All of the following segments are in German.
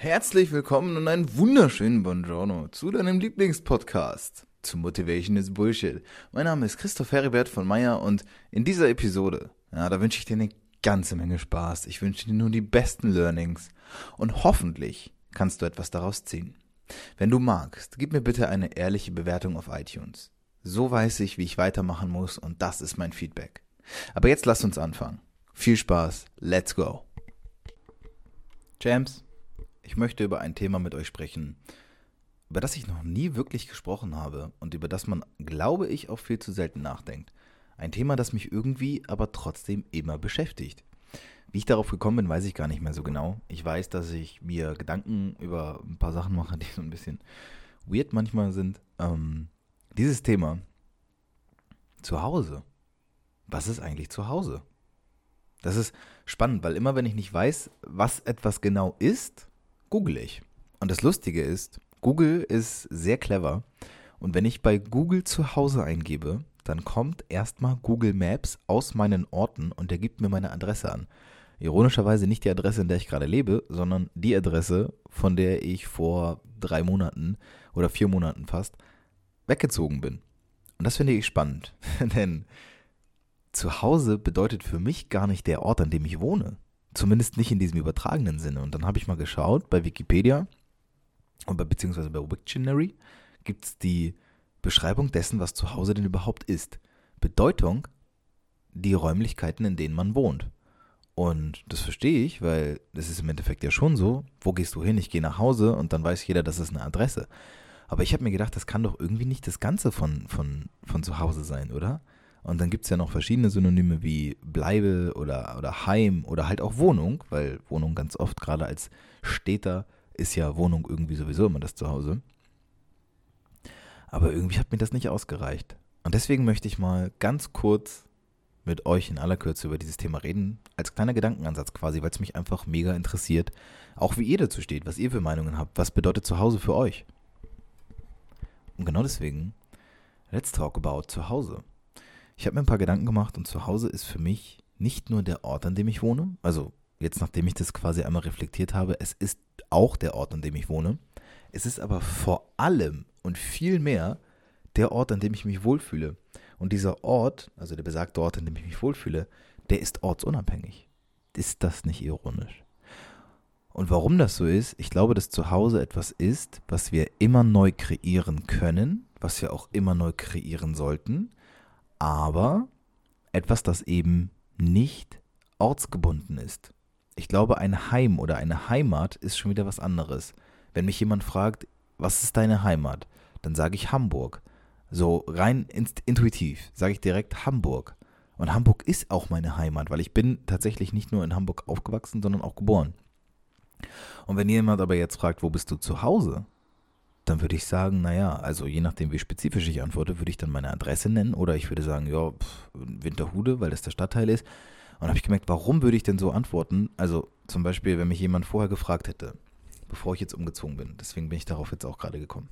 Herzlich willkommen und einen wunderschönen Buongiorno zu deinem Lieblingspodcast zu Motivation is Bullshit. Mein Name ist Christoph Heribert von Meyer und in dieser Episode, ja, da wünsche ich dir eine ganze Menge Spaß. Ich wünsche dir nur die besten Learnings und hoffentlich kannst du etwas daraus ziehen. Wenn du magst, gib mir bitte eine ehrliche Bewertung auf iTunes. So weiß ich, wie ich weitermachen muss und das ist mein Feedback. Aber jetzt lass uns anfangen. Viel Spaß, let's go. Champs, ich möchte über ein Thema mit euch sprechen, über das ich noch nie wirklich gesprochen habe und über das man, glaube ich, auch viel zu selten nachdenkt. Ein Thema, das mich irgendwie aber trotzdem immer beschäftigt. Wie ich darauf gekommen bin, weiß ich gar nicht mehr so genau. Ich weiß, dass ich mir Gedanken über ein paar Sachen mache, die so ein bisschen weird manchmal sind. Ähm, dieses Thema zu Hause. Was ist eigentlich zu Hause? Das ist spannend, weil immer wenn ich nicht weiß, was etwas genau ist, google ich. Und das Lustige ist, Google ist sehr clever. Und wenn ich bei Google zu Hause eingebe, dann kommt erstmal Google Maps aus meinen Orten und der gibt mir meine Adresse an. Ironischerweise nicht die Adresse, in der ich gerade lebe, sondern die Adresse, von der ich vor drei Monaten oder vier Monaten fast weggezogen bin. Und das finde ich spannend, denn zu Hause bedeutet für mich gar nicht der Ort, an dem ich wohne. Zumindest nicht in diesem übertragenen Sinne. Und dann habe ich mal geschaut bei Wikipedia oder beziehungsweise bei Wiktionary gibt es die Beschreibung dessen, was zu Hause denn überhaupt ist. Bedeutung, die Räumlichkeiten, in denen man wohnt. Und das verstehe ich, weil das ist im Endeffekt ja schon so, wo gehst du hin? Ich gehe nach Hause und dann weiß jeder, das ist eine Adresse. Aber ich habe mir gedacht, das kann doch irgendwie nicht das Ganze von, von, von zu Hause sein, oder? Und dann gibt es ja noch verschiedene Synonyme wie Bleibe oder, oder Heim oder halt auch Wohnung, weil Wohnung ganz oft gerade als Städter ist ja Wohnung irgendwie sowieso immer das Zuhause. Aber irgendwie hat mir das nicht ausgereicht. Und deswegen möchte ich mal ganz kurz mit euch in aller Kürze über dieses Thema reden, als kleiner Gedankenansatz quasi, weil es mich einfach mega interessiert, auch wie ihr dazu steht, was ihr für Meinungen habt, was bedeutet Zuhause für euch. Und genau deswegen, let's talk about Zuhause. Ich habe mir ein paar Gedanken gemacht und Zuhause ist für mich nicht nur der Ort, an dem ich wohne, also jetzt nachdem ich das quasi einmal reflektiert habe, es ist auch der Ort, an dem ich wohne. Es ist aber vor allem und viel mehr der Ort, an dem ich mich wohlfühle. Und dieser Ort, also der besagte Ort, an dem ich mich wohlfühle, der ist ortsunabhängig. Ist das nicht ironisch? Und warum das so ist, ich glaube, dass zu Hause etwas ist, was wir immer neu kreieren können, was wir auch immer neu kreieren sollten, aber etwas, das eben nicht ortsgebunden ist. Ich glaube, ein Heim oder eine Heimat ist schon wieder was anderes. Wenn mich jemand fragt, was ist deine Heimat, dann sage ich Hamburg. So rein intuitiv sage ich direkt Hamburg. Und Hamburg ist auch meine Heimat, weil ich bin tatsächlich nicht nur in Hamburg aufgewachsen, sondern auch geboren. Und wenn jemand aber jetzt fragt, wo bist du zu Hause, dann würde ich sagen, naja, also je nachdem, wie spezifisch ich antworte, würde ich dann meine Adresse nennen oder ich würde sagen, ja, pff, Winterhude, weil das der Stadtteil ist. Und habe ich gemerkt, warum würde ich denn so antworten? Also zum Beispiel, wenn mich jemand vorher gefragt hätte, bevor ich jetzt umgezogen bin, deswegen bin ich darauf jetzt auch gerade gekommen.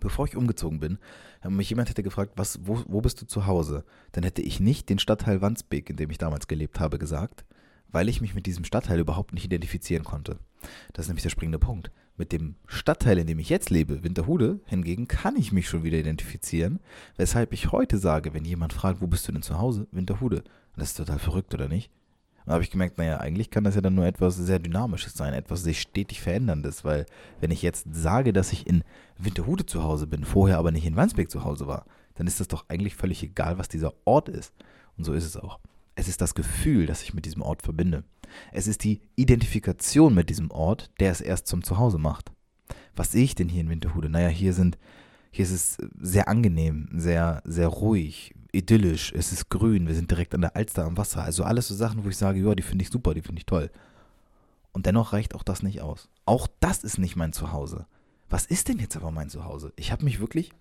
Bevor ich umgezogen bin, wenn mich jemand hätte gefragt, was, wo, wo bist du zu Hause, dann hätte ich nicht den Stadtteil Wandsbek, in dem ich damals gelebt habe, gesagt, weil ich mich mit diesem Stadtteil überhaupt nicht identifizieren konnte. Das ist nämlich der springende Punkt. Mit dem Stadtteil, in dem ich jetzt lebe, Winterhude, hingegen kann ich mich schon wieder identifizieren, weshalb ich heute sage, wenn jemand fragt, wo bist du denn zu Hause? Winterhude. Das ist total verrückt, oder nicht? Da habe ich gemerkt, naja, eigentlich kann das ja dann nur etwas sehr Dynamisches sein, etwas sich stetig Veränderndes, weil wenn ich jetzt sage, dass ich in Winterhude zu Hause bin, vorher aber nicht in Wandsbek zu Hause war, dann ist das doch eigentlich völlig egal, was dieser Ort ist. Und so ist es auch. Es ist das Gefühl, das ich mit diesem Ort verbinde. Es ist die Identifikation mit diesem Ort, der es erst zum Zuhause macht. Was sehe ich denn hier in Winterhude? Naja, hier sind, hier ist es sehr angenehm, sehr, sehr ruhig, idyllisch, es ist grün, wir sind direkt an der Alster am Wasser. Also alles so Sachen, wo ich sage, ja, die finde ich super, die finde ich toll. Und dennoch reicht auch das nicht aus. Auch das ist nicht mein Zuhause. Was ist denn jetzt aber mein Zuhause? Ich habe mich wirklich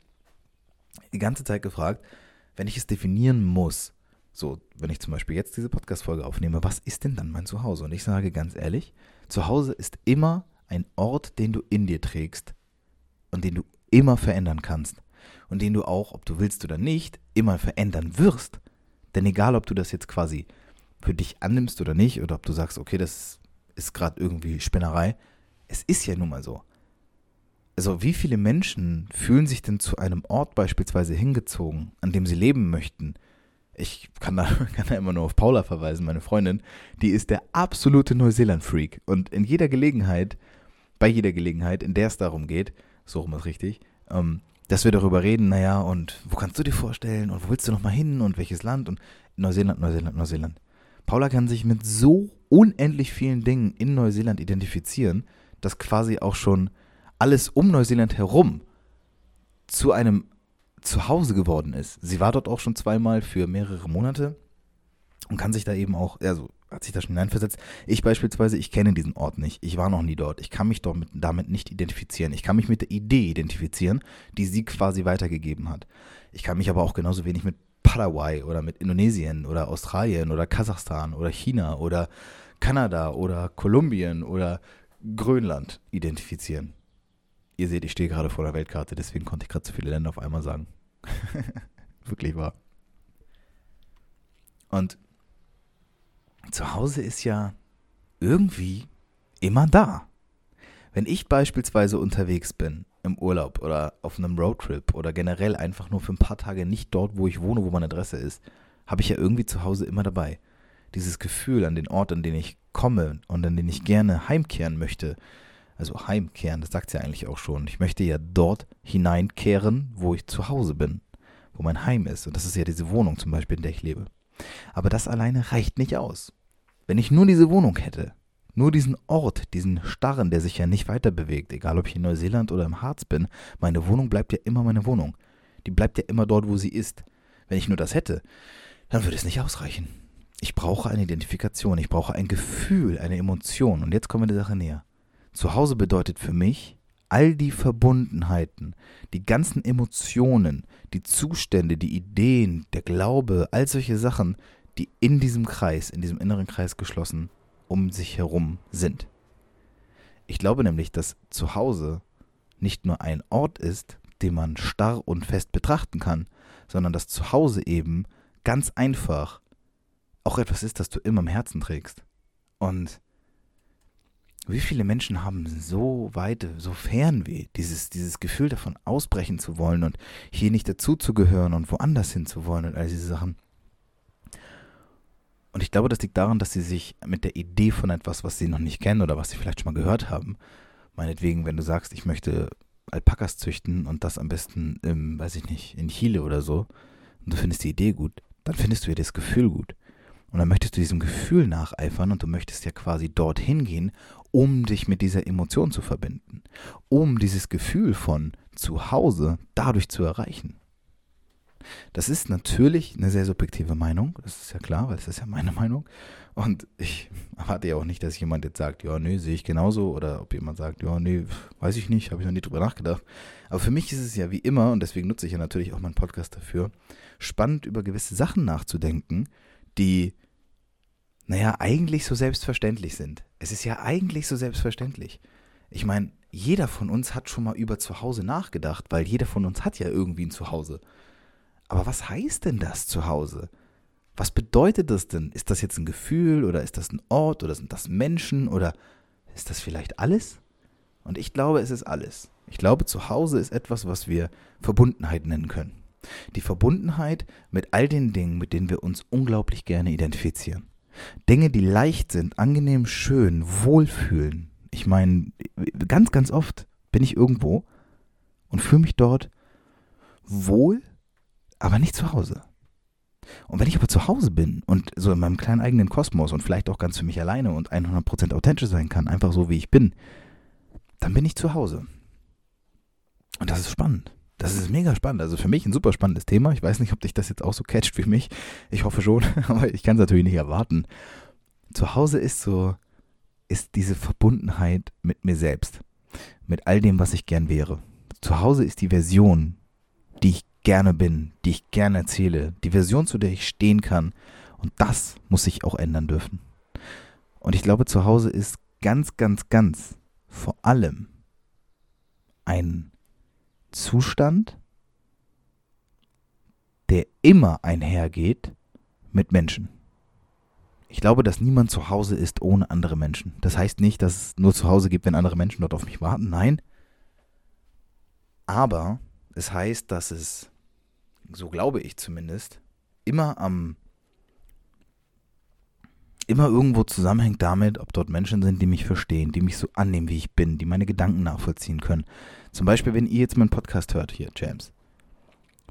die ganze Zeit gefragt, wenn ich es definieren muss, so, wenn ich zum Beispiel jetzt diese Podcast-Folge aufnehme, was ist denn dann mein Zuhause? Und ich sage ganz ehrlich, Zuhause ist immer ein Ort, den du in dir trägst und den du immer verändern kannst und den du auch, ob du willst oder nicht, immer verändern wirst. Denn egal, ob du das jetzt quasi für dich annimmst oder nicht, oder ob du sagst, okay, das ist gerade irgendwie Spinnerei, Es ist ja nun mal so. Also wie viele Menschen fühlen sich denn zu einem Ort beispielsweise hingezogen, an dem sie leben möchten? Ich kann da, kann da immer nur auf Paula verweisen, meine Freundin. Die ist der absolute Neuseeland-Freak. Und in jeder Gelegenheit, bei jeder Gelegenheit, in der es darum geht, so rum ist richtig, ähm, dass wir darüber reden, naja, und wo kannst du dir vorstellen und wo willst du nochmal hin und welches Land und Neuseeland, Neuseeland, Neuseeland. Paula kann sich mit so unendlich vielen Dingen in Neuseeland identifizieren, dass quasi auch schon alles um Neuseeland herum zu einem Zuhause geworden ist. Sie war dort auch schon zweimal für mehrere Monate und kann sich da eben auch, also hat sich da schon hineinversetzt. Ich beispielsweise, ich kenne diesen Ort nicht. Ich war noch nie dort. Ich kann mich damit, damit nicht identifizieren. Ich kann mich mit der Idee identifizieren, die sie quasi weitergegeben hat. Ich kann mich aber auch genauso wenig mit Paraguay oder mit Indonesien oder Australien oder Kasachstan oder China oder Kanada oder Kolumbien oder Grönland identifizieren. Ihr seht, ich stehe gerade vor der Weltkarte, deswegen konnte ich gerade zu viele Länder auf einmal sagen. Wirklich wahr. Und zu Hause ist ja irgendwie immer da. Wenn ich beispielsweise unterwegs bin, im Urlaub oder auf einem Roadtrip oder generell einfach nur für ein paar Tage nicht dort, wo ich wohne, wo meine Adresse ist, habe ich ja irgendwie zu Hause immer dabei. Dieses Gefühl an den Ort, an den ich komme und an den ich gerne heimkehren möchte. Also heimkehren, das sagt ja eigentlich auch schon. Ich möchte ja dort hineinkehren, wo ich zu Hause bin, wo mein Heim ist. Und das ist ja diese Wohnung zum Beispiel, in der ich lebe. Aber das alleine reicht nicht aus. Wenn ich nur diese Wohnung hätte, nur diesen Ort, diesen Starren, der sich ja nicht weiter bewegt, egal ob ich in Neuseeland oder im Harz bin, meine Wohnung bleibt ja immer meine Wohnung. Die bleibt ja immer dort, wo sie ist. Wenn ich nur das hätte, dann würde es nicht ausreichen. Ich brauche eine Identifikation, ich brauche ein Gefühl, eine Emotion. Und jetzt kommen wir der Sache näher. Zuhause bedeutet für mich all die Verbundenheiten, die ganzen Emotionen, die Zustände, die Ideen, der Glaube, all solche Sachen, die in diesem Kreis, in diesem inneren Kreis geschlossen um sich herum sind. Ich glaube nämlich, dass zu Hause nicht nur ein Ort ist, den man starr und fest betrachten kann, sondern dass zu Hause eben ganz einfach auch etwas ist, das du immer im Herzen trägst. Und wie viele Menschen haben so weite, so Fernweh, dieses, dieses Gefühl davon ausbrechen zu wollen und hier nicht dazuzugehören und woanders hinzuwollen und all diese Sachen. Und ich glaube, das liegt daran, dass sie sich mit der Idee von etwas, was sie noch nicht kennen oder was sie vielleicht schon mal gehört haben, meinetwegen, wenn du sagst, ich möchte Alpakas züchten und das am besten, im, weiß ich nicht, in Chile oder so, und du findest die Idee gut, dann findest du ja das Gefühl gut. Und dann möchtest du diesem Gefühl nacheifern und du möchtest ja quasi dorthin gehen, um dich mit dieser Emotion zu verbinden, um dieses Gefühl von zu Hause dadurch zu erreichen. Das ist natürlich eine sehr subjektive Meinung, das ist ja klar, weil es ist ja meine Meinung. Und ich erwarte ja auch nicht, dass jemand jetzt sagt, ja, nee, sehe ich genauso. Oder ob jemand sagt, ja, nee, weiß ich nicht, habe ich noch nie drüber nachgedacht. Aber für mich ist es ja wie immer, und deswegen nutze ich ja natürlich auch meinen Podcast dafür, spannend über gewisse Sachen nachzudenken, die naja, eigentlich so selbstverständlich sind. Es ist ja eigentlich so selbstverständlich. Ich meine, jeder von uns hat schon mal über Zuhause nachgedacht, weil jeder von uns hat ja irgendwie ein Zuhause. Aber was heißt denn das Zuhause? Was bedeutet das denn? Ist das jetzt ein Gefühl oder ist das ein Ort oder sind das Menschen oder ist das vielleicht alles? Und ich glaube, es ist alles. Ich glaube, Zuhause ist etwas, was wir Verbundenheit nennen können. Die Verbundenheit mit all den Dingen, mit denen wir uns unglaublich gerne identifizieren. Dinge, die leicht sind, angenehm, schön, wohlfühlen. Ich meine, ganz, ganz oft bin ich irgendwo und fühle mich dort wohl, aber nicht zu Hause. Und wenn ich aber zu Hause bin und so in meinem kleinen eigenen Kosmos und vielleicht auch ganz für mich alleine und 100% authentisch sein kann, einfach so wie ich bin, dann bin ich zu Hause. Und das ist spannend. Das ist mega spannend. Also für mich ein super spannendes Thema. Ich weiß nicht, ob dich das jetzt auch so catcht wie mich. Ich hoffe schon, aber ich kann es natürlich nicht erwarten. Zu Hause ist so, ist diese Verbundenheit mit mir selbst. Mit all dem, was ich gern wäre. Zu Hause ist die Version, die ich gerne bin, die ich gerne erzähle. Die Version, zu der ich stehen kann. Und das muss sich auch ändern dürfen. Und ich glaube, zu Hause ist ganz, ganz, ganz vor allem ein Zustand, der immer einhergeht mit Menschen. Ich glaube, dass niemand zu Hause ist ohne andere Menschen. Das heißt nicht, dass es nur zu Hause gibt, wenn andere Menschen dort auf mich warten. Nein. Aber es heißt, dass es, so glaube ich zumindest, immer am immer irgendwo zusammenhängt damit, ob dort Menschen sind, die mich verstehen, die mich so annehmen, wie ich bin, die meine Gedanken nachvollziehen können. Zum Beispiel, wenn ihr jetzt meinen Podcast hört hier, James.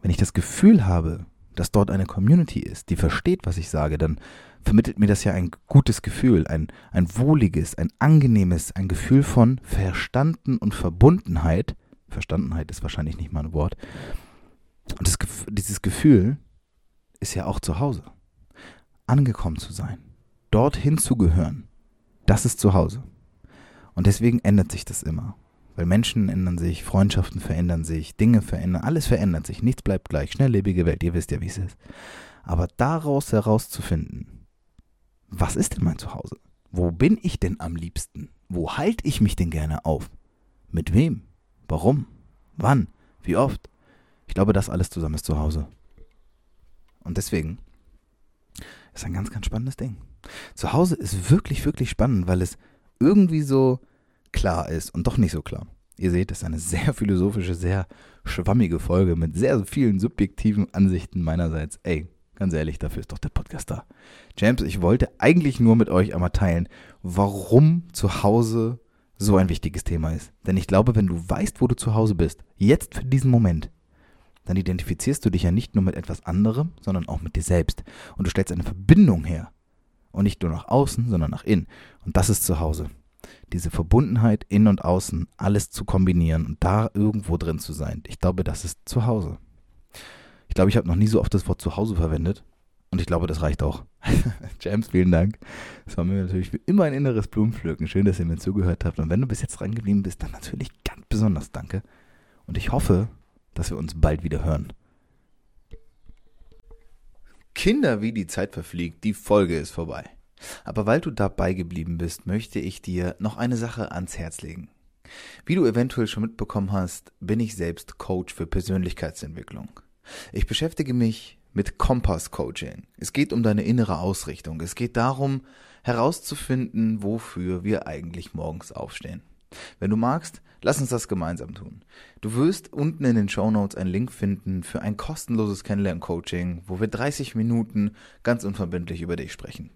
Wenn ich das Gefühl habe, dass dort eine Community ist, die versteht, was ich sage, dann vermittelt mir das ja ein gutes Gefühl, ein, ein wohliges, ein angenehmes, ein Gefühl von Verstanden und Verbundenheit. Verstandenheit ist wahrscheinlich nicht mal ein Wort. Und das, dieses Gefühl ist ja auch zu Hause. Angekommen zu sein, dorthin zu gehören, das ist zu Hause. Und deswegen ändert sich das immer. Weil Menschen ändern sich, Freundschaften verändern sich, Dinge verändern, alles verändert sich, nichts bleibt gleich. Schnelllebige Welt, ihr wisst ja, wie es ist. Aber daraus herauszufinden, was ist denn mein Zuhause? Wo bin ich denn am liebsten? Wo halte ich mich denn gerne auf? Mit wem? Warum? Wann? Wie oft? Ich glaube, das alles zusammen ist zu Hause. Und deswegen ist ein ganz, ganz spannendes Ding. Zu Hause ist wirklich, wirklich spannend, weil es irgendwie so klar ist und doch nicht so klar. Ihr seht, es ist eine sehr philosophische, sehr schwammige Folge mit sehr vielen subjektiven Ansichten meinerseits. Ey, ganz ehrlich, dafür ist doch der Podcast da. James, ich wollte eigentlich nur mit euch einmal teilen, warum zu Hause so ein wichtiges Thema ist. Denn ich glaube, wenn du weißt, wo du zu Hause bist, jetzt für diesen Moment, dann identifizierst du dich ja nicht nur mit etwas anderem, sondern auch mit dir selbst. Und du stellst eine Verbindung her. Und nicht nur nach außen, sondern nach innen. Und das ist zu Hause. Diese Verbundenheit innen und außen, alles zu kombinieren und da irgendwo drin zu sein. Ich glaube, das ist zu Hause. Ich glaube, ich habe noch nie so oft das Wort zu Hause verwendet. Und ich glaube, das reicht auch. James, vielen Dank. Es war mir natürlich wie immer ein inneres Blumenpflücken. Schön, dass ihr mir zugehört habt. Und wenn du bis jetzt dran geblieben bist, dann natürlich ganz besonders danke. Und ich hoffe, dass wir uns bald wieder hören. Kinder, wie die Zeit verfliegt, die Folge ist vorbei. Aber weil du dabei geblieben bist, möchte ich dir noch eine Sache ans Herz legen. Wie du eventuell schon mitbekommen hast, bin ich selbst Coach für Persönlichkeitsentwicklung. Ich beschäftige mich mit Kompass-Coaching. Es geht um deine innere Ausrichtung. Es geht darum, herauszufinden, wofür wir eigentlich morgens aufstehen. Wenn du magst, lass uns das gemeinsam tun. Du wirst unten in den Show Notes einen Link finden für ein kostenloses Kennenlern-Coaching, wo wir 30 Minuten ganz unverbindlich über dich sprechen.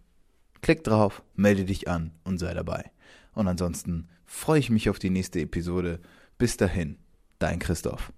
Klick drauf, melde dich an und sei dabei. Und ansonsten freue ich mich auf die nächste Episode. Bis dahin, dein Christoph.